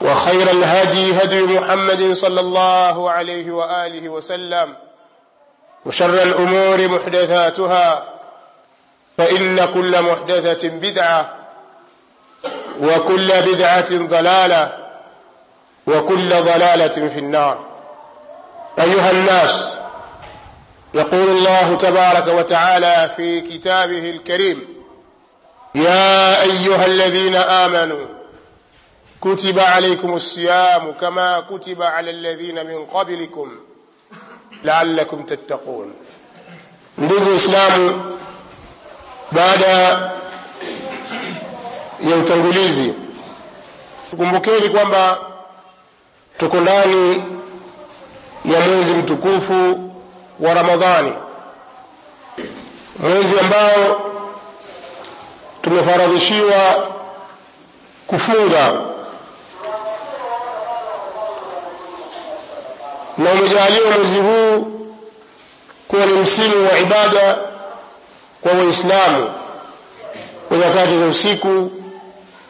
وخير الهدي هدي محمد صلى الله عليه وآله وسلم وشر الأمور محدثاتها فإن كل محدثة بدعة وكل بدعة ضلالة وكل ضلالة في النار. أيها الناس يقول الله تبارك وتعالى في كتابه الكريم يا أيها الذين آمنوا كتب عليكم الصيام كما كتب على الذين من قبلكم لعلكم تتقون ndugu waislamu baada ya utangulizi tukumbukeni kwamba tuko ndani ya mwezi mtukufu wa ramadhani mwezi ambao tumefaradhishiwa kufunga na umejaliwa mwezi huu kuwa ni msimu wa ibada kwa waislamu kwa nyakati za usiku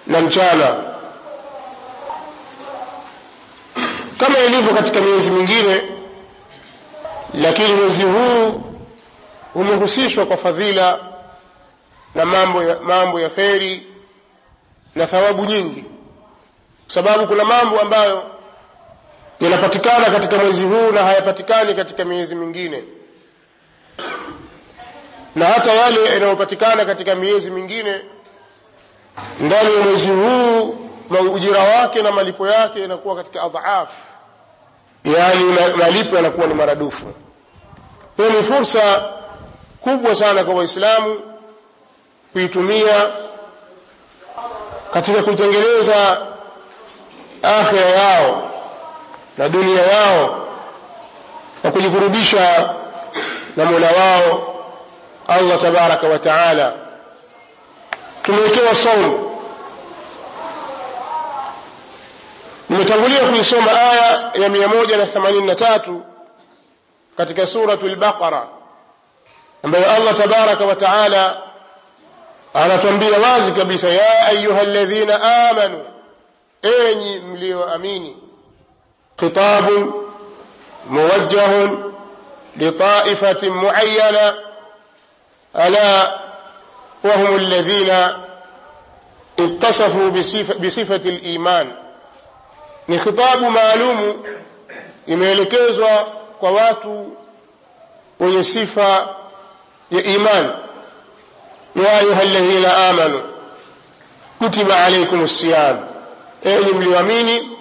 na mchana. Kama ilivyo katika miezi mingine lakini mwezi huu umehusishwa kwa fadhila na mambo ya, mambo ya kheri na thawabu nyingi. Kwa sababu kuna mambo ambayo yanapatikana katika mwezi huu na hayapatikani katika miezi mingine. Na hata yale yanayopatikana katika miezi mingine ndani ya mwezi huu ujira wake na malipo yake yanakuwa katika adhaaf. Yaani malipo yanakuwa ni maradufu. Hiyo ni fursa kubwa sana kwa waislamu kuitumia katika kutengeneza akhira yao na dunia yao na kujikurubisha na mola wao allah tabaraka wa taala tumewekewa saumu nimetangulia kuisoma aya ya mia moja na themanini na tatu katika suratu lbaqara ambayo allah tabaraka wa taala anatuambia wazi kabisa ya ayuha ladhina amanu enyi mlioamini خطاب موجه لطائفة معينة ألا وهم الذين اتصفوا بصفة, بصفة الإيمان. نخطاب معلوم يملكيزوا قواتوا ولصفة الإيمان يا أيها الذين آمنوا كتب عليكم الصيام. أهلم ليؤمنوا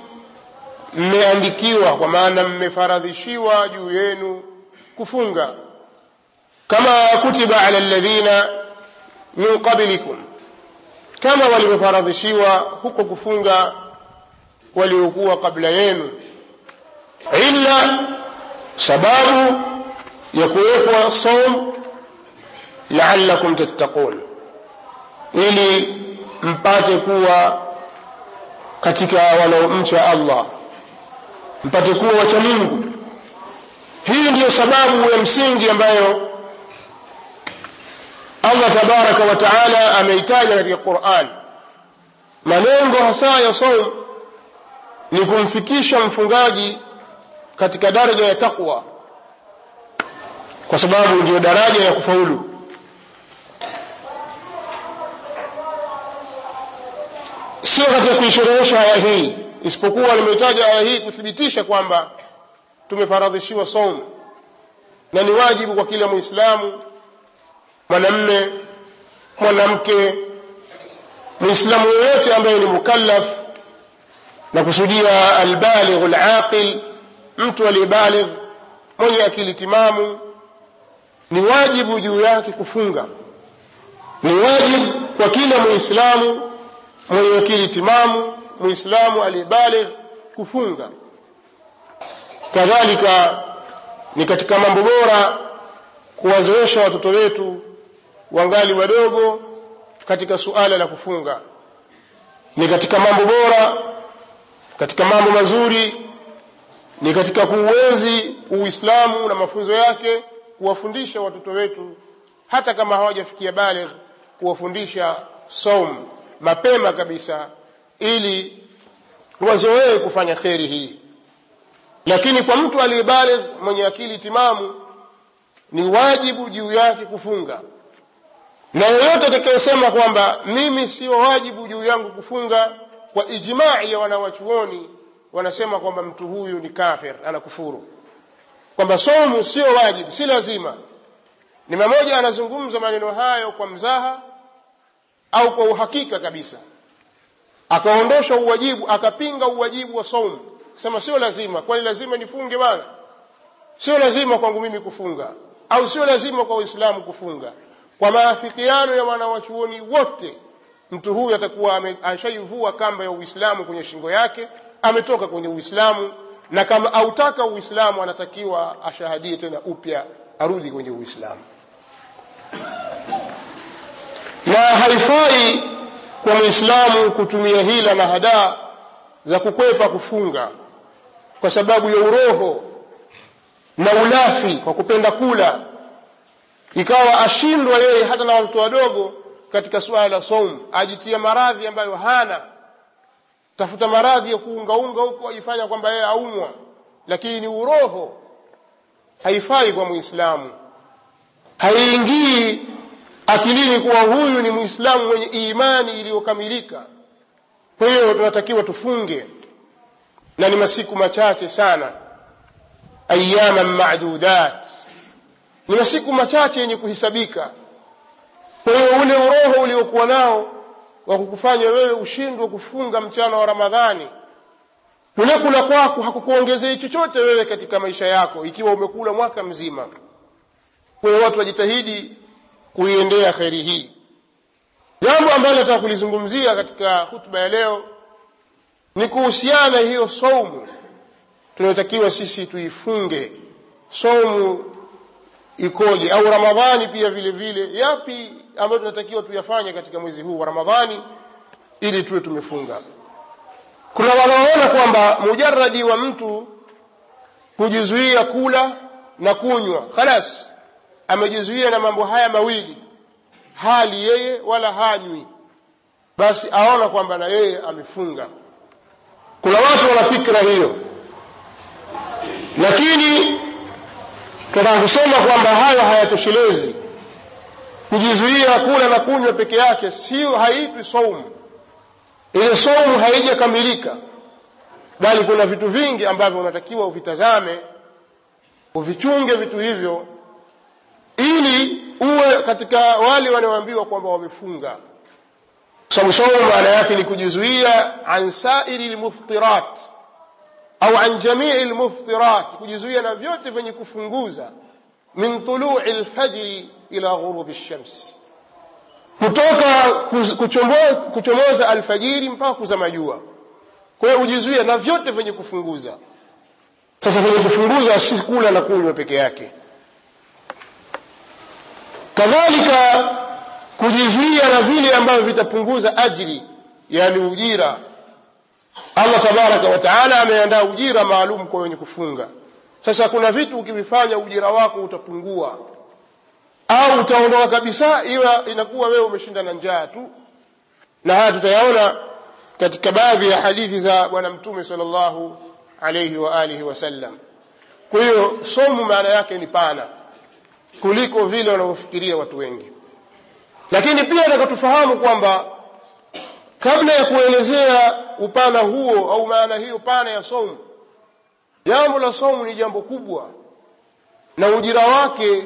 mmeandikiwa kwa maana mmefaradhishiwa juu yenu kufunga. Kama kutiba ala alladhina min qablikum kama walivyofaradhishiwa huko kufunga waliokuwa kabla yenu. Illa sababu ya kuwekwa som laalakum tattaqun ili mpate kuwa katika wanaomcha allah mpate kuwa wacha mungu. Hii ndiyo sababu ya msingi ambayo Allah tabaraka wa taala ameitaja katika quran. Malengo hasa ya saum ni kumfikisha mfungaji katika daraja ya taqwa kwa sababu ndiyo daraja ya kufaulu. Sio katika kuisherehesha haya hii isipokuwa nimetaja aya hii kuthibitisha kwamba tumefaradhishiwa saum. Na ni wajibu kwa kila muislamu mwanamme mwanamke muislamu yoyote ambaye ni mukallaf na kusudia albalighu alaqil mtu aliyebaligh mwenye akili timamu ni wajibu juu yake kufunga. Ni wajibu kwa kila muislamu mwenye akili timamu muislamu aliyebaligh kufunga. Kadhalika ni katika mambo bora kuwazoesha watoto wetu wangali wadogo katika suala la kufunga. Ni katika mambo bora katika mambo mazuri ni katika kuuenzi uislamu na mafunzo yake kuwafundisha watoto wetu hata kama hawajafikia baligh kuwafundisha saum mapema kabisa ili wazoee kufanya kheri hii. Lakini kwa mtu aliyebaligh mwenye akili timamu ni wajibu juu yake kufunga. Na yeyote atakayesema kwamba mimi sio wajibu juu yangu kufunga kwa ijmai ya wanawachuoni wanasema kwamba mtu huyu ni kafir anakufuru kwamba somu sio wajibu si lazima. Ni mmoja anazungumza maneno hayo kwa mzaha au kwa uhakika kabisa akaondosha uwajibu akapinga uwajibu wa saumu. Sema sio lazima. Kwani lazima nifunge bana sio lazima kwangu mimi kufunga. Au sio lazima kwa waislamu kufunga? Kwa maafikiano ya wanawachuoni wote mtu huyu atakuwa ashaivua kamba ya uislamu kwenye shingo yake ametoka kwenye uislamu na kama autaka uislamu anatakiwa ashahadie tena upya arudi kwenye uislamu. Na haifai kwa mwislamu kutumia hila na hadaa za kukwepa kufunga kwa sababu ya uroho na ulafi kwa kupenda kula ikawa ashindwa yeye hata na watoto wadogo katika suala la saum ajitia maradhi ambayo hana. Tafuta maradhi ya kuungaunga huko ajifanya kwamba yeye aumwa lakini ni uroho haifai kwa muislamu. Haiingii akilini kuwa huyu ni muislamu mwenye imani iliyokamilika. Kwa hiyo tunatakiwa tufunge na ni masiku machache sana. Ayama madudat ni masiku machache yenye kuhisabika. Kwa hiyo ule uroho uliokuwa nao wa kukufanya wewe ushindwe kufunga mchana wa ramadhani kule kula kwako hakukuongezei chochote wewe katika maisha yako ikiwa umekula mwaka mzima. Kwa hiyo watu wajitahidi kuiendea kheri hii. Jambo ambalo nataka kulizungumzia katika hutuba ya leo ni kuhusiana hiyo saumu tunayotakiwa sisi tuifunge. Saumu ikoje? Au ramadhani pia vile vile yapi ambayo tunatakiwa tuyafanye katika mwezi huu wa ramadhani ili tuwe tumefunga? Kuna wanaoona kwamba mujaradi wa mtu kujizuia kula na kunywa. Khalas amejizuia na mambo haya mawili hali yeye wala hanywi basi aona kwamba na yeye amefunga. Kuna watu wana fikra hiyo lakini tunataka kusema kwamba hayo hayatoshelezi. Kujizuia kula na kunywa peke yake sio haitwi saumu. Ile saumu haijakamilika bali kuna vitu vingi ambavyo unatakiwa uvitazame uvichunge vitu hivyo ili uwe katika wale wanaoambiwa kwamba wamefunga. Sababu saumu maana yake ni kujizuia an sairi lmuftirat au an jamii lmuftirat kujizuia na vyote vyenye kufunguza min tului lfajri ila ghurubi lshams kutoka kuchomoza, alfajiri mpaka kuzama jua. Kwa hiyo ujizuia na vyote vyenye kufunguza. Sasa vyenye kufunguza si kula na kunywa peke yake kadhalika kujizuia na vile ambavyo vitapunguza ajiri yani ujira. Allah tabaraka wa taala ameandaa ujira maalum kwa wenye kufunga. Sasa kuna vitu ukivifanya ujira wako utapungua. Au utaondoka kabisa iwa inakuwa wewe umeshinda na njaa tu. Na haya tutayaona katika baadhi ya hadithi za bwana mtume sallallahu alayhi wa alihi wasallam kwa hiyo somu maana yake ni pana kuliko vile wanavyofikiria watu wengi. Lakini pia nataka tufahamu kwamba kabla ya kuelezea upana huo au maana hiyo pana ya saumu jambo la saumu ni jambo kubwa na ujira wake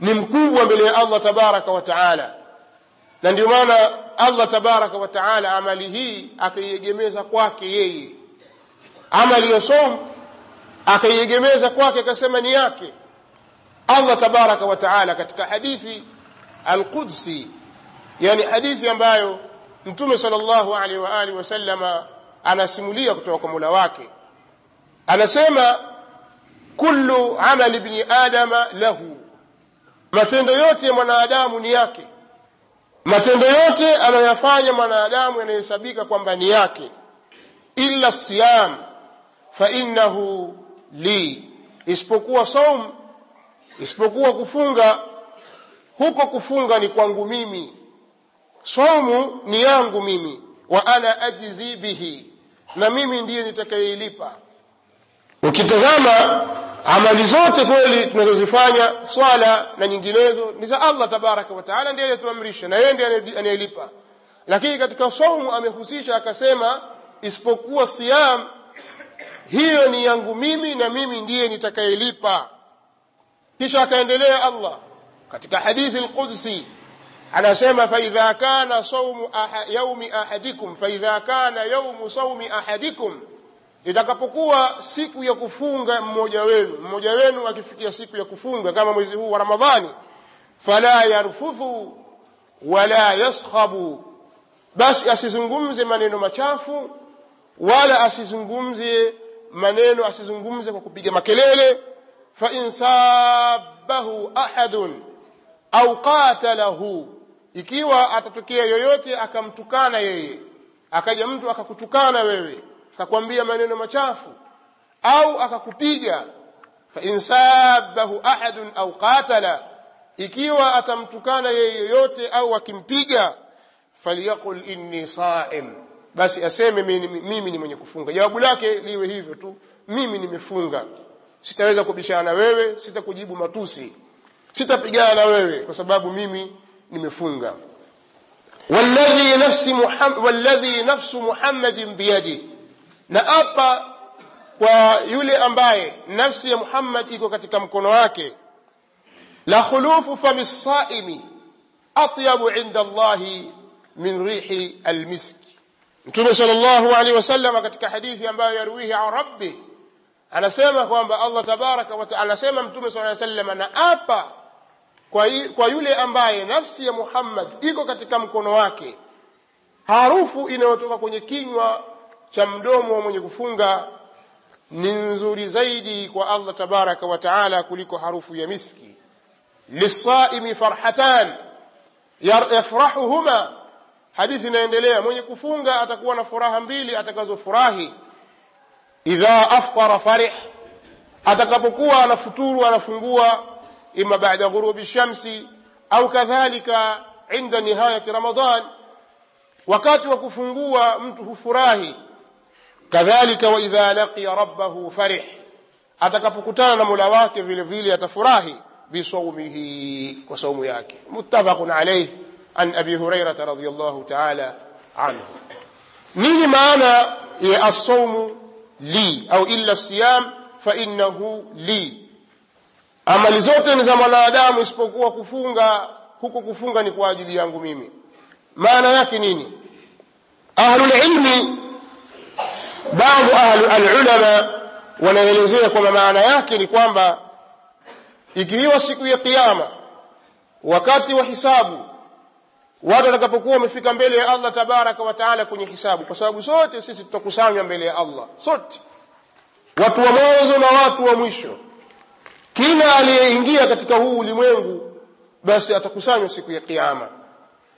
ni mkubwa mbele ya Allah tabaraka wa taala. Na ndio maana Allah tabaraka wa taala amali hii akaiegemeza kwake yeye. Amali ya saumu akaiegemeza kwake akasema ni yake Allah tabaraka wa taala katika hadithi alqudsi yani hadithi ambayo mtume sallallahu alaihi wa alihi wasallama anasimulia kutoka kwa Mola wake. Anasema kullu amali ibni adama lahu. Matendo yote ya mwanadamu ni yake. Matendo yote anayoyafanya mwanadamu yanahesabika kwamba ni yake. Illa siyam fa innahu li. Isipokuwa saum isipokuwa kufunga huko kufunga ni kwangu mimi. Saumu ni yangu mimi wa ana ajzi bihi. Na mimi ndiye nitakayeilipa ukitazama amali zote kweli tunazozifanya swala na nyinginezo ni za Allah tabaraka wataala ndiye aliyetuamrisha na yeye ndiye anayelipa. Lakini katika saumu amehusisha akasema isipokuwa siam hiyo ni yangu mimi na mimi ndiye nitakayelipa kisha akaendelea Allah. Katika hadithi al-Qudsi anasema fa idha kana sawmu yaumi ahadikum fa idha kana yaumu sawmi ahadikum itakapokuwa siku ya kufunga mmoja wenu mmoja wenu akifikia siku ya kufunga kama mwezi huu wa Ramadhani fala yarfudhu wala yaskhabu basi asizungumze maneno machafu wala asizungumze maneno asizungumze kwa kupiga makelele in sabahu ahadun au qatalahu ikiwa atatokea yoyote akamtukana yeye akaja mtu akakutukana wewe akakwambia maneno machafu au akakupiga fa insabahu ahadun au qatala ikiwa atamtukana yeye yoyote au akimpiga falyaqul inni saim basi aseme mimi, mimi ni mwenye kufunga. Jawabu lake liwe hivyo tu mimi nimefunga sitaweza kubishana na wewe sitakujibu matusi. Sitapigana na wewe kwa sababu mimi nimefunga. Walladhi nafsi muhammad walladhi nafsu muhammadin biyadi. Na apa kwa yule ambaye nafsi ya Muhammad iko katika mkono wake. La khulufu fami saimi atyabu inda Allahi min rihi almiski Mtume sallallahu alaihi wasallam katika hadithi ambayo yaruihi an rabbi anasema kwamba Allah tabaraka wa taala anasema Mtume swalla alaihi wasallam na apa kwa, kwa yule ambaye nafsi ya Muhammad iko katika mkono wake harufu inayotoka kwenye kinywa cha mdomo wa mwenye kufunga ni nzuri zaidi kwa Allah tabaraka wa taala kuliko harufu ya miski. Lisaimi farhatan yafrahuhuma. Hadithi inaendelea mwenye kufunga atakuwa na furaha mbili atakazofurahi idha aftara farih atakapokuwa anafuturu anafungua ima baada ghurubi shamsi au kadhalika inda nihayati ramadan wakati wa kufungua mtu hufurahi kadhalika wa idha laqiya rabbahu farih atakapokutana na Mola wake vile vile atafurahi bisawmihi kwa saumu yake muttafaqun alayh an abi hurairah radhiyallahu ta'ala anhu nini maana ya as-sawmu li au illa siyam fa innahu li. Amali zote ni za mwanadamu isipokuwa kufunga huko kufunga ni kwa ajili yangu mimi. Maana yake nini? Ahlul ilmi baadhi alulama wanaelezea kwamba maana yake ni kwamba ikiwa siku ya kiyama wakati wa hisabu watu watakapokuwa wamefika mbele ya Allah tabaraka wa taala kwenye hisabu kwa sababu sote sisi tutakusanywa mbele ya Allah sote. Watu wa mwanzo na watu wa mwisho. Kila aliyeingia katika huu ulimwengu basi atakusanywa siku ya kiyama.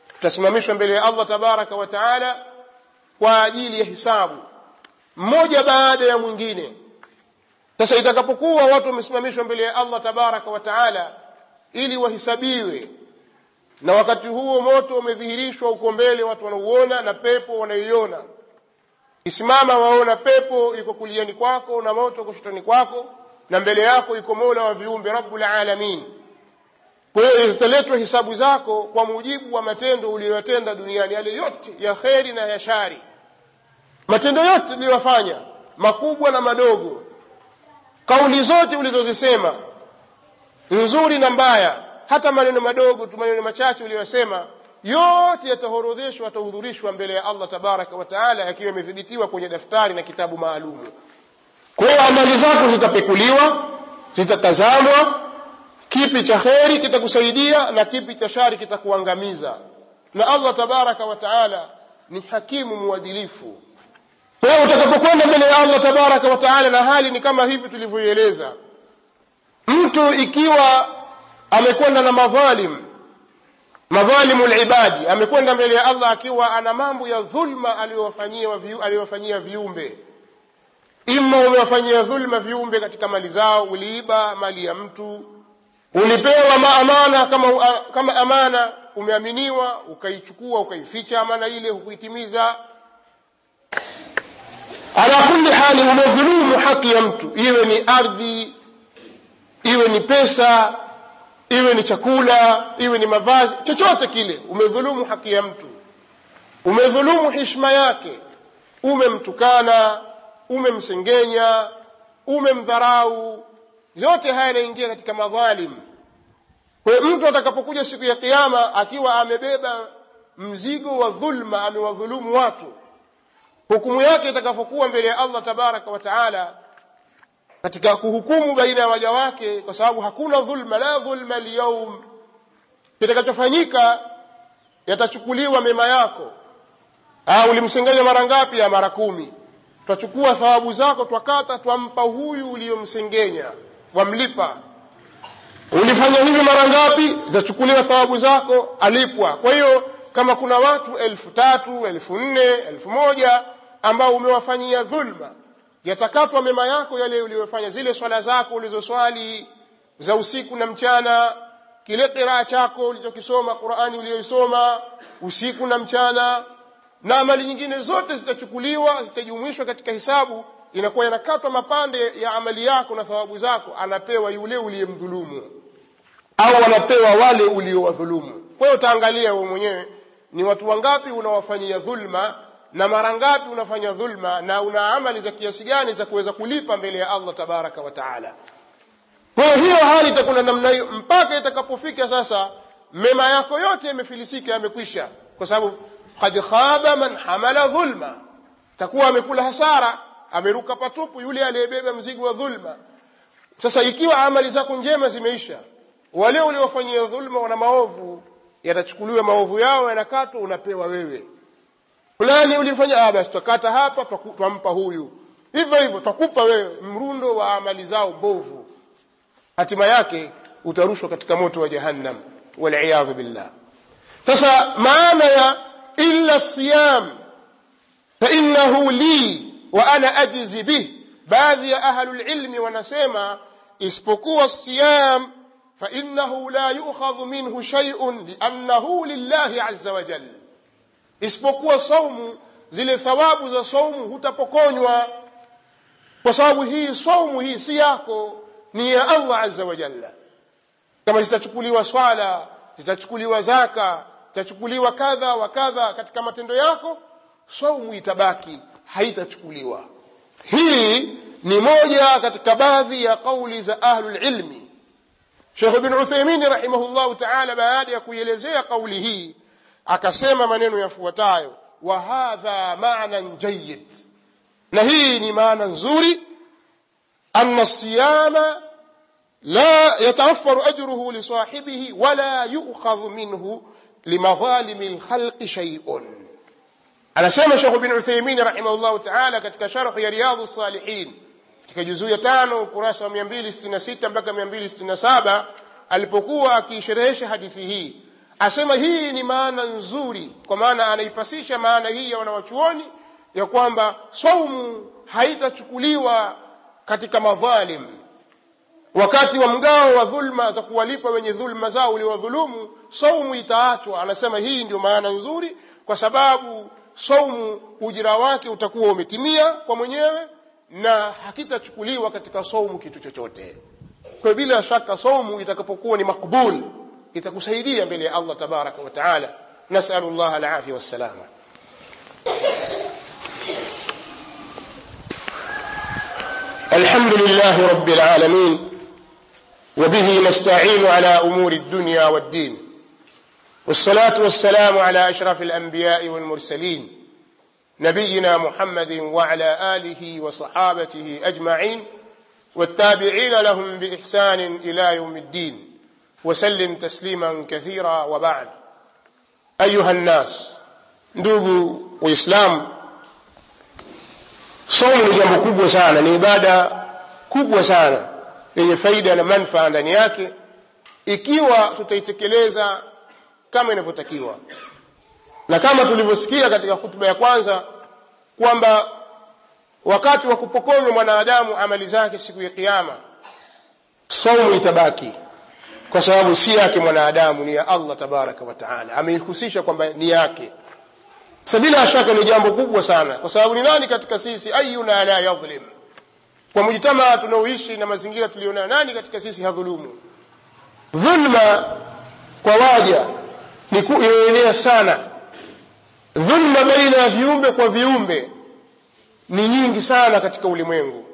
Tutasimamishwa mbele ya Allah tabaraka wa taala kwa ajili ya hisabu. Mmoja baada ya mwingine. Sasa itakapokuwa watu wamesimamishwa mbele ya Allah tabaraka wa taala ili wahisabiwe na wakati huo moto umedhihirishwa uko mbele watu wanauona na pepo wanaiona. Isimama waona pepo iko kuliani kwako na moto kushotani kwako na mbele yako iko mola wa viumbe rabbul alamin. Kwa hiyo zitaletwa hisabu zako kwa mujibu wa matendo uliyoyatenda duniani yale yote ya kheri na ya shari. Matendo yote uliyofanya makubwa na madogo kauli zote ulizozisema nzuri na mbaya hata maneno madogo tu maneno machache uliyosema yote yatahorodheshwa atahudhurishwa mbele ya Allah tabaraka wa taala yakiwa yamedhibitiwa kwenye daftari na kitabu maalum. Kwa hiyo amali zako zitapekuliwa zitatazamwa kipi cha kheri kitakusaidia na kipi cha shari kitakuangamiza. Na Allah tabaraka wa taala ni hakimu muadilifu wewe utakapokwenda mbele ya Allah tabaraka wa taala na hali ni kama hivi tulivyoieleza. Mtu ikiwa amekwenda na madhalim. Madhalimu libadi amekwenda mbele ya Allah akiwa ana mambo ya dhulma aliyowafanyia viumbe. Ima umewafanyia dhulma viumbe katika mali zao uliiba mali ya mtu ulipewa maamana kama, kama amana umeaminiwa ukaichukua ukaificha amana ile hukuitimiza. Ala kulli hali umedhulumu haki ya mtu. Iwe ni ardhi iwe ni pesa iwe ni chakula iwe ni mavazi chochote kile. Umedhulumu haki ya mtu. Umedhulumu hishma yake. Umemtukana umemsengenya umemdharau. Yote haya yanaingia katika madhalim. Kwa mtu atakapokuja siku ya kiyama akiwa amebeba mzigo wa dhulma amewadhulumu watu hukumu yake itakapokuwa mbele ya Allah tabaraka wa taala katika kuhukumu baina ya waja wake kwa sababu hakuna dhulma la dhulma alyawm. Kitakachofanyika yatachukuliwa mema yako. Ah ulimsengenya mara ngapi ya mara kumi? Twachukua thawabu zako twakata twampa huyu uliyomsengenya wamlipa ulifanya hivi mara ngapi? Zachukuliwa thawabu zako alipwa. Kwa hiyo kama kuna watu elfu tatu elfu nne elfu moja ambao umewafanyia dhulma yatakatwa mema yako yale uliyofanya zile swala zako ulizoswali za usiku na mchana kile qiraa chako ulichokisoma qurani uliyoisoma usiku na mchana na amali nyingine zote zitachukuliwa zitajumuishwa katika hisabu inakuwa yanakatwa mapande ya amali yako na thawabu zako. Anapewa yule uliyemdhulumu au anapewa wale uliowadhulumu kwa hiyo utaangalia wewe mwenyewe ni watu wangapi unawafanyia dhulma na mara ngapi unafanya dhulma na una amali za kiasi gani za kuweza kulipa mbele ya Allah tabaraka wa taala? Kwa hiyo hali itakuwa namna hiyo mpaka itakapofika sasa mema yako yote yamefilisika yamekwisha. Kwa sababu qad khaba man hamala dhulma. Takuwa amekula hasara ameruka patupu yule aliyebeba mzigo wa dhulma. Sasa ikiwa amali zako njema zimeisha wale uliofanyia dhulma wana maovu. Yatachukuliwa maovu yao yanakatwa unapewa wewe fulani ulifanya ah basi tukata hapa twampa huyu. Hivyo hivyo twakupa wewe mrundo wa amali zao mbovu hatima yake utarushwa katika moto wa jahannam. Waliyadhu billah. Sasa maana ya illa siyam fainahu li wa ana ajzi bih baadhi ya ahlulilmi wanasema isipokuwa siyam fainahu la yukhadhu minhu shay'un liannahu lillahi azza wa jalla isipokuwa saumu zile thawabu za saumu hutapokonywa. Kwa sababu hii saumu hii si yako ni ya Allah azza wa jalla. Kama zitachukuliwa swala zitachukuliwa zaka zitachukuliwa kadha wa kadha katika matendo yako saumu itabaki haitachukuliwa. Hii ni moja katika baadhi ya kauli za ahlul ilmi. Sheikh Ibn Uthaymeen rahimahullah ta'ala baada ya kuielezea kauli hii akasema maneno yafuatayo wa hadha ma'nan jayyid na hii ni maana nzuri anna siyama la yatawaffaru ajruhu li sahibihi wala yu'khadhu minhu limadhalim alkhalq shay'un anasema Sheikh Ibn Uthaymeen rahimahullah ta'ala katika sharh ya Riyadhus Salihin katika juzuu ya 5 ukurasa wa 266 mpaka 267 alipokuwa akisherehesha hadithi hii asema hii ni maana nzuri kwa maana anaipasisha maana hii ya wanawachuoni ya kwamba saumu haitachukuliwa katika madhalim. Wakati wa mgao wa dhulma za kuwalipa wenye dhulma zao uliwadhulumu saumu itaachwa. Anasema hii ndio maana nzuri kwa sababu saumu ujira wake utakuwa umetimia kwa mwenyewe na hakitachukuliwa katika saumu kitu chochote. Kwa bila shaka saumu itakapokuwa ni makbul itakusaidia mbele ya Allah tabaraka wa taala nasalu Allah alafia wassalama الحمد لله رب العالمين وبه نستعين على أمور الدنيا والدين. والصلاة والسلام على أشرف الأنبياء والمرسلين نبينا محمد وعلى آله وصحابته أجمعين والتابعين لهم بإحسان إلى يوم الدين. وسلم تسليما كثيرا وبعد ايها الناس ndugu waislamu somo ni jambo kubwa sana ni ibada kubwa sana yenye faida na manfaa ndani yake ikiwa tutaitekeleza kama inavyotakiwa na kama tulivyosikia katika hutuba ya kwanza kwamba wakati wa kupokonywa mwanadamu amali zake siku ya kiyama saumu itabaki kwa sababu si yake mwanadamu ni ya allah tabaraka wa taala. Ameihusisha kwamba ni yake. Sasa bila shaka ni jambo kubwa sana. Kwa sababu ni nani katika sisi? Ayuna la yadhlim. Kwa mujtamaa tunaoishi na mazingira tulionayo nani katika sisi hadhulumu? Dhulma kwa waja ni inaenea sana. Dhulma baina ya viumbe kwa viumbe ni nyingi sana katika ulimwengu.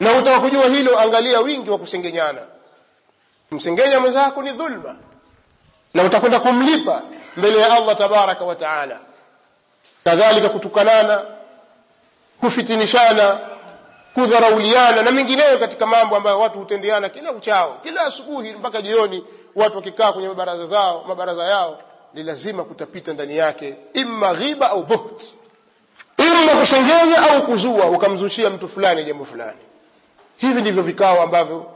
Na utaka kujua hilo angalia wingi wa kusengenyana msengenya mwenzako ni dhulma. Na utakwenda kumlipa mbele ya allah tabaraka wa kadhalika kutukanana kufitinishana kudharauliana na mengineyo katika mambo ambayo watu hutendeana kila uchao kila asubuhi mpaka jioni watu wakikaa kwenye mabaraza zao mabaraza yao ni lazima kutapita ndani yake imma ghiba au buht. Imma kusengenya au kuzua ukamzushia mtu fulani jambo fulani. Hivi ndivyo vikao ambavyo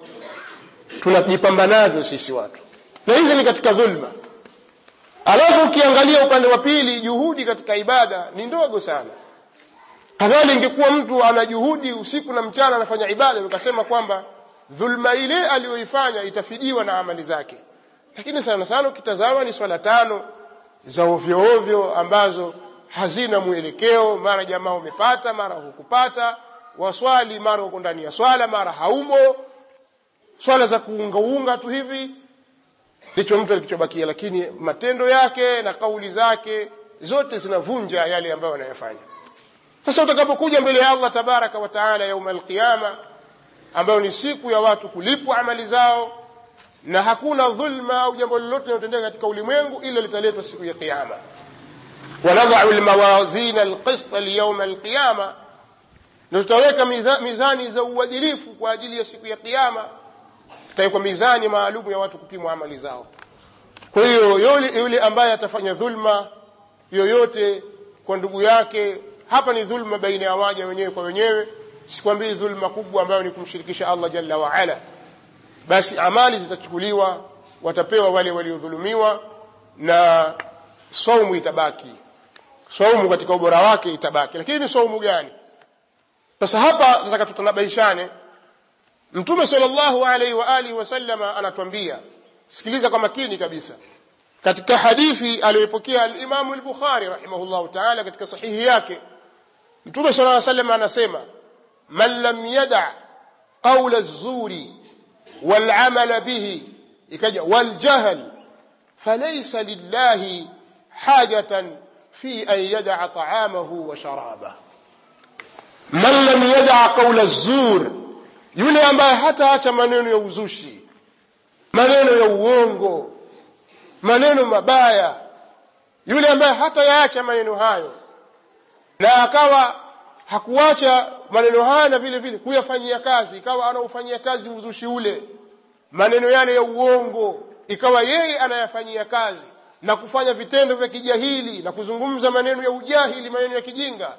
tunajipamba navyo sisi watu? Na hizi ni katika dhulma. Alafu ukiangalia upande wa pili juhudi katika ibada ni ndogo sana. Kadhali ingekuwa mtu ana juhudi usiku na mchana anafanya ibada ukasema kwamba dhulma ile aliyoifanya itafidiwa na amali zake. Lakini sana sana ukitazama ni swala tano za ovyo ambazo hazina mwelekeo mara jamaa umepata mara hukupata waswali mara uko ndani ya swala mara haumo swala za kuungaunga tu hivi ndicho mtu alichobakia lakini matendo yake na kauli zake zote zinavunja yale ambayo anayafanya. Sasa utakapokuja mbele ya allah tabaraka wa taala yauma alqiyama ambayo ni siku ya watu kulipwa amali zao na hakuna dhulma au jambo lolote linalotendeka katika ulimwengu ila litaletwa siku ya qiyama. Wanadhau lmawazina alqista liyauma alqiyama na tutaweka mizani za uadilifu kwa ajili ya siku ya qiyama tutawekwa mizani maalumu ya watu kupimwa amali zao. Kwa hiyo yule ambaye atafanya dhulma yoyote kwa ndugu yake hapa ni dhulma baina ya waja wenyewe kwa wenyewe. Sikwambii dhulma kubwa ambayo ni kumshirikisha allah jalla waala basi amali zitachukuliwa watapewa wale waliodhulumiwa na saumu itabaki. Saumu katika ubora wake itabaki. Lakini ni saumu gani? Sasa hapa nataka tutanabaishane mtume sallallahu alaihi wa alihi wasallama anatuambia sikiliza kwa makini kabisa katika hadithi aliyoipokea alimamu al-bukhari rahimahullahu taala katika sahihi yake mtume sala llaw sallam anasema man lam yada qaula az-zuri wal-amala bihi ikaja wal-jahl falaysa lillahi hajatan fi an yada'a ta'amahu wa sharabahu man lam yada qaula az-zur yule ambaye hataacha maneno ya uzushi maneno ya uongo maneno mabaya yule ambaye hatayaacha maneno hayo na akawa hakuacha maneno haya na vile vile kuyafanyia kazi ikawa anaufanyia kazi uzushi ule maneno yale ya uongo ikawa yeye anayafanyia kazi na kufanya vitendo vya kijahili na kuzungumza maneno ya ujahili maneno ya kijinga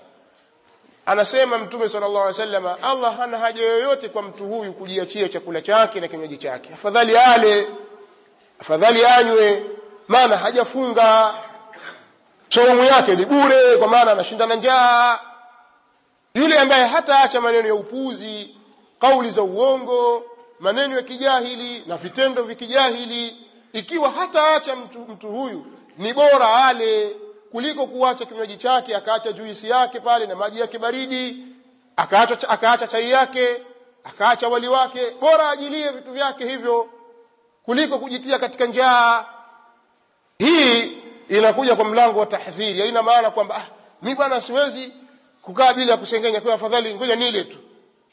anasema mtume sallallahu alaihi wasallam Allah hana haja yoyote kwa mtu huyu kujiachia chakula chake na kinywaji chake. Afadhali ale afadhali anywe maana hajafunga. Saumu yake ni bure kwa maana anashinda na njaa. Yule ambaye hataacha maneno ya upuzi kauli za uongo maneno ya kijahili na vitendo vya kijahili ikiwa hataacha mtu, mtu huyu ni bora ale kuliko kuacha kinywaji chake akaacha juisi yake pale na maji yake baridi akaacha, akaacha chai yake akaacha wali wake. Bora ajilie vitu vyake hivyo kuliko kujitia katika njaa. Hii inakuja kwa mlango wa tahdhiri haina maana kwamba ah, mimi bwana siwezi kukaa bila kusengenya. Kwa afadhali ngoja nile tu.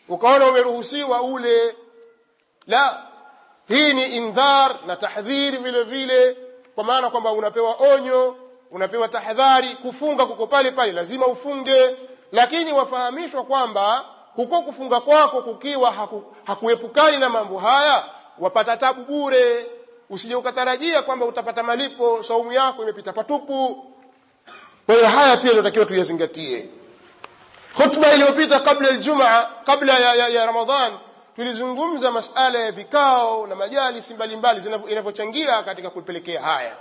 Ukaona umeruhusiwa ule. La hii ni indhar na tahdhiri vile vile kwa maana kwamba unapewa onyo unapewa tahadhari kufunga kuko pale pale lazima ufunge. Lakini wafahamishwa kwamba huko kufunga kwako kukiwa haku, hakuepukani na mambo haya wapata tabu bure. Usije ukatarajia kwamba utapata malipo saumu yako imepita patupu. Kwa hiyo haya pia tunatakiwa tuyazingatie. Khutba iliyopita kabla aljumaa kabla ya, ya, ya ramadhan tulizungumza masala ya vikao na majalisi mbalimbali inavyochangia katika kupelekea haya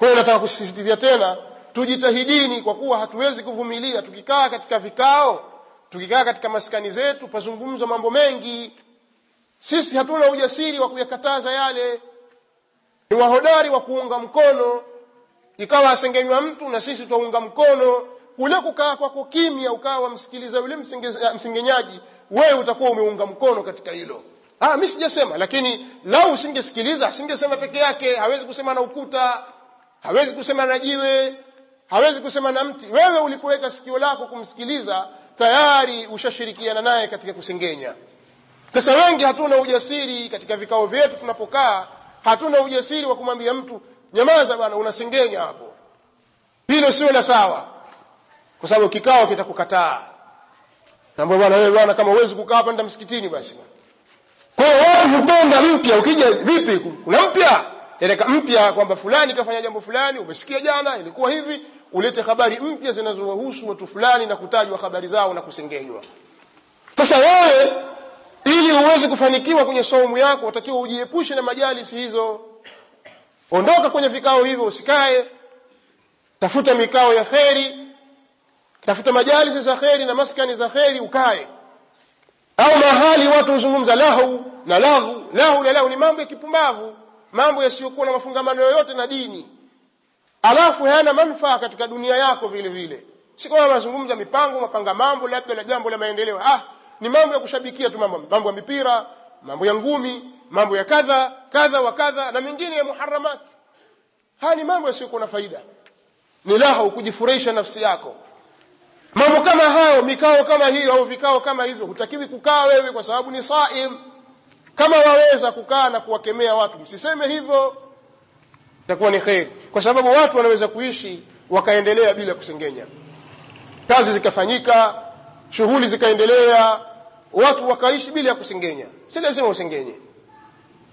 kwa nataka kusisitizia tena tujitahidini kwa kuwa hatuwezi kuvumilia. Tukikaa katika vikao tukikaa katika maskani zetu pazungumzwa mambo mengi sisi hatuna ujasiri wa kuyakataza yale. Ni wahodari wa kuunga mkono. Ikawa asengenywa mtu na sisi twaunga mkono. Kule kukaa kwako kimya ukawa wamsikiliza yule msengenyaji wewe utakuwa umeunga mkono katika hilo. Ah mi sijasema lakini lau usingesikiliza asingesema peke yake hawezi kusema na ukuta hawezi kusema na jiwe hawezi kusema na mti. Wewe ulipoweka sikio lako kumsikiliza tayari ushashirikiana naye katika kusengenya. Sasa wengi hatuna ujasiri katika vikao vyetu tunapokaa hatuna ujasiri wa kumwambia mtu nyamaza bwana unasengenya hapo. Hilo sio la sawa kwa sababu kikao kitakukataa. Naambia bwana wewe bwana kama uwezi kukaa hapa nenda msikitini basi. Kwa hiyo watu hupenda mpya ukija vipi kuna mpya eleka mpya kwamba fulani kafanya jambo fulani umesikia jana ilikuwa hivi ulete habari mpya zinazowahusu watu fulani na kutajwa habari zao na kusengenywa. Sasa wewe ili uweze kufanikiwa kwenye saumu yako utakiwa ujiepushe na majalisi hizo. Ondoka kwenye vikao hivyo usikae. Tafuta mikao ya kheri. Tafuta majalisi za kheri na maskani za kheri ukae. Au mahali watu huzungumza lahu na lahu lahu na lahu ni mambo ya kipumbavu mambo yasiyokuwa na mafungamano yoyote na dini. Alafu hayana manufaa katika dunia yako vile vile. Si kama wanazungumza mipango mapanga mambo labda la jambo la maendeleo. Ah ni mambo ya kushabikia tu mambo mambo ya mipira mambo ya ngumi mambo ya kadha kadha wa kadha na mengine ya muharamat haya ni mambo yasiyokuwa na faida. Ni laha kujifurahisha nafsi yako. Mambo kama hayo mikao kama hiyo au vikao kama hivyo hutakiwi kukaa wewe kwa sababu ni saim kama waweza kukaa na kuwakemea watu msiseme hivyo itakuwa ni kheri kwa sababu watu wanaweza kuishi wakaendelea bila kusengenya. Kazi zikafanyika shughuli zikaendelea watu wakaishi bila ya kusengenya. Si lazima usengenye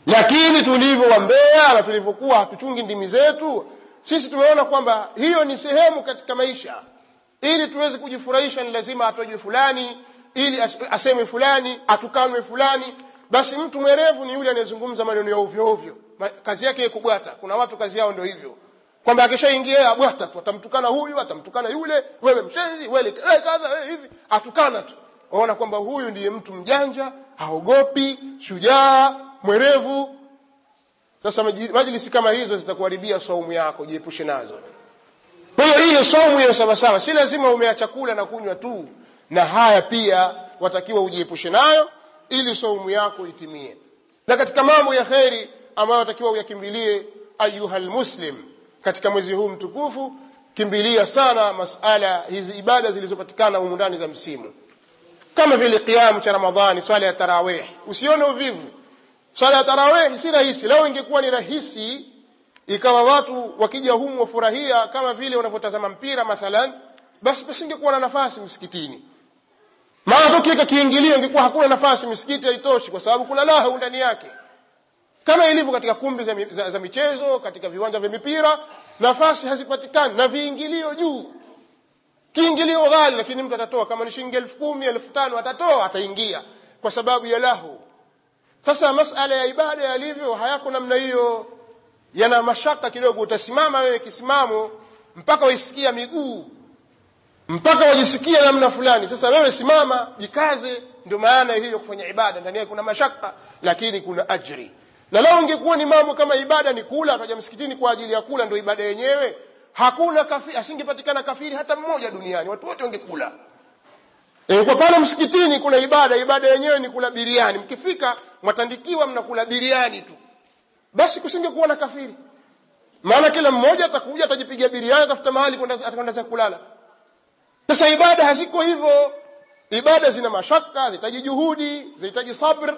lakini tulivyo wambea na tulivyokuwa hatuchungi ndimi zetu sisi tumeona kwamba hiyo ni sehemu katika maisha. Ili tuweze kujifurahisha ni lazima atojwe fulani ili aseme fulani atukanwe fulani basi mtu mwerevu ni yule anayezungumza maneno ya ovyo ovyo. Kazi yake kubwata. Kuna watu kazi yao ndio hivyo. Kwamba akishaingia abwata tu. Atamtukana huyu atamtukana yule. Wewe mshenzi wewe kadha wewe hivi. Atukana tu. Waona kwamba huyu ndiye mtu mjanja haogopi shujaa mwerevu. Sasa majlisi kama hizo zitakuharibia saumu yako jiepushe nazo. Kwa hiyo ile saumu hiyo sawasawa si lazima umeacha kula na kunywa tu. Na haya pia watakiwa ujiepushe nayo ili saumu yako itimie. Na katika mambo ya kheri ambayo atakiwa uyakimbilie ayuha lmuslim katika mwezi huu mtukufu kimbilia sana masala hizi ibada zilizopatikana humu ndani za msimu. Kama vile qiyamu cha ramadhani swala ya tarawih. Usione uvivu. Swala ya tarawih si rahisi. Leo ingekuwa ni rahisi ikawa watu wakija humu wafurahia kama vile wanavyotazama mpira mathalan basi pasingekuwa na nafasi msikitini maana kiweka kiingilio ingekuwa hakuna nafasi misikiti haitoshi kwa sababu kuna lahu ndani yake. Kama ilivyo katika kumbi za, za, za michezo katika viwanja vya mipira nafasi hazipatikani na viingilio juu. Kiingilio ghali lakini mtu atatoa. Kama ni shilingi elfu kumi elfu tano atatoa ataingia kwa sababu ya lahu. Sasa masala ya ibada yalivyo hayako namna hiyo. Yana mashaka kidogo utasimama wewe kisimamo mpaka waisikia miguu mpaka wajisikia namna fulani. Sasa wewe simama jikaze ndio maana hiyo kufanya ibada. Ndani yake kuna mashaka lakini kuna ajri. Na lao ingekuwa ni mambo kama ibada ni kula ataja msikitini kwa ajili ya kula ndio ibada yenyewe. Hakuna kafiri asingepatikana kafiri hata mmoja duniani. Watu wote wangekula. E, kwa pale msikitini kuna ibada ibada yenyewe ni kula biriani. Mkifika mwatandikiwa mnakula biriani tu. Basi kusingekuwa na kafiri. Maana kila mmoja atakuja atajipiga biriani atafuta mahali kwenda atakwenda kulala sasa ibada haziko hivyo ibada zina mashaka zinahitaji juhudi zinahitaji sabr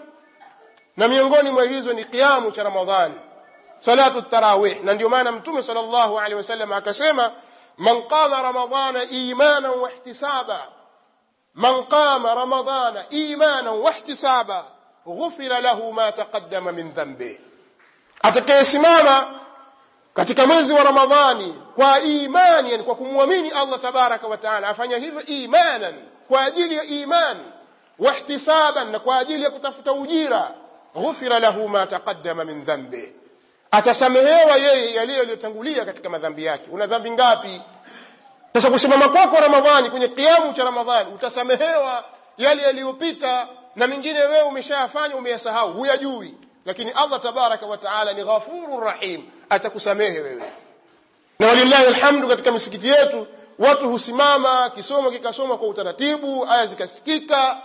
na miongoni mwa hizo ni kiamu cha ramadhani salatu tarawih na ndio maana mtume sallallahu alaihi wasallam akasema man qama ramadhana imanan wa ihtisaba man qama ramadhana imanan wa ihtisaba ghufira lahu ma taqaddama min dhanbi atakayesimama katika mwezi wa ramadhani kwa imani yani kwa kumwamini allah tabaraka wa taala afanya hivyo imanan kwa ajili ya imani wahtisaban na kwa ajili ya kutafuta ujira ghufira lahu ma taqaddama min dhanbi. Atasamehewa yeye yale yaliyotangulia katika madhambi yake. Una dhambi ngapi? Sasa kusimama kwako ramadhani kwenye kiamu cha ramadhani utasamehewa yale yaliyopita na mengine wewe umeshayafanya umeyasahau huyajui. Lakini allah tabaraka wa taala ni ghafurur rahim atakusamehe wewe. Na walillahi alhamdu katika misikiti yetu watu husimama kisomo kikasoma kwa utaratibu aya zikasikika.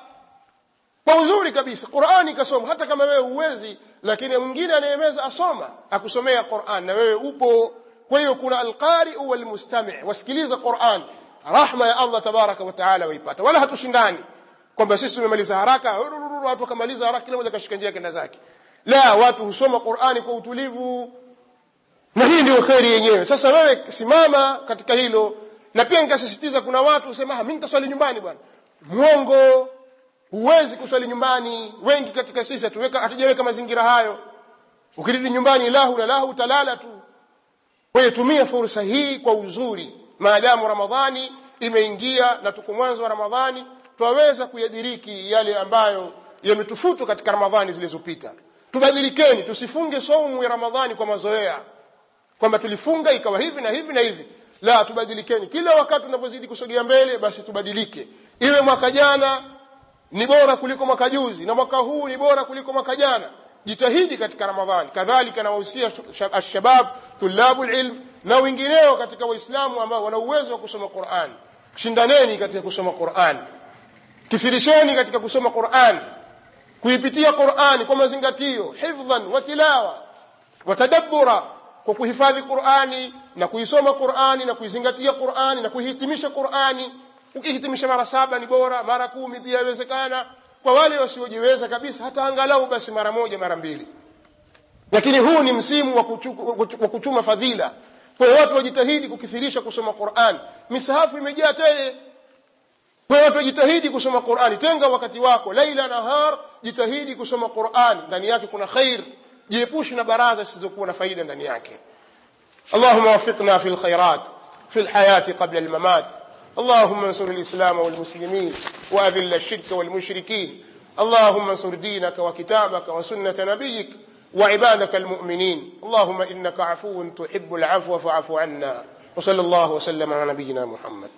Kwa uzuri kabisa qurani ikasoma hata kama wewe huwezi lakini mwingine anayemeza asoma akusomea quran na wewe upo. Kwa hiyo kuna alqari wal mustami' wasikiliza quran. Rahma ya allah tabaraka wa taala waipata. Wala hatushindani kwamba sisi tumemaliza haraka watu wakamaliza haraka kila mmoja akashika njia kenda zake. La watu husoma qurani kwa utulivu na hii ndio kheri yenyewe. Sasa wewe simama katika hilo. Na pia nikasisitiza kuna watu husema mimi nitaswali nyumbani bwana. Mwongo huwezi kuswali nyumbani. Wengi katika sisi hatuweka hatujaweka mazingira hayo. Ukirudi nyumbani lahu na lahu utalala tu. Wewe tumia fursa hii kwa uzuri. Maadamu ramadhani imeingia na tuko mwanzo wa ramadhani twaweza kuyadiriki yale ambayo yametufutwa katika ramadhani zilizopita. Tubadilikeni tusifunge saumu ya ramadhani kwa mazoea kwamba tulifunga ikawa hivi na hivi na hivi. La tubadilikeni. Kila wakati tunapozidi kusogea mbele basi tubadilike. Iwe mwaka jana ni bora kuliko mwaka juzi na mwaka huu ni bora kuliko mwaka jana. Jitahidi katika ramadhani. Kadhalika nawahusia alshabab tulabu lilm na wengineo katika waislamu ambao wana uwezo wa kusoma quran. Shindaneni katika kusoma quran. Kisirisheni katika kusoma quran. Kuipitia Qur'an kwa mazingatio hifdhan wa tilawa watadabbura kwa kuhifadhi qurani na kuisoma qurani na kuizingatia qurani na kuihitimisha qurani. Ukihitimisha mara saba ni bora mara kumi pia yawezekana. Kwa wale wasiojiweza kabisa hata angalau basi mara moja mara mbili. Lakini huu ni msimu wa, kuchu, wa kuchuma fadhila. Kwa watu wajitahidi kukithirisha kusoma quran misahafu imejaa tele. Kwa watu wajitahidi kusoma Qur'an tenga wakati wako. Laila nahar jitahidi kusoma Qur'an ndani yake kuna khair jiepushi na baraza zisizokuwa na faida ndani yake. اللهم وفقنا في الخيرات في الحياة قبل الممات اللهم انصر الإسلام والمسلمين وأذل الشرك والمشركين اللهم انصر دينك وكتابك وسنة نبيك وعبادك المؤمنين اللهم إنك عفو تحب العفو فاعف عنا وصلى الله وسلم على نبينا محمد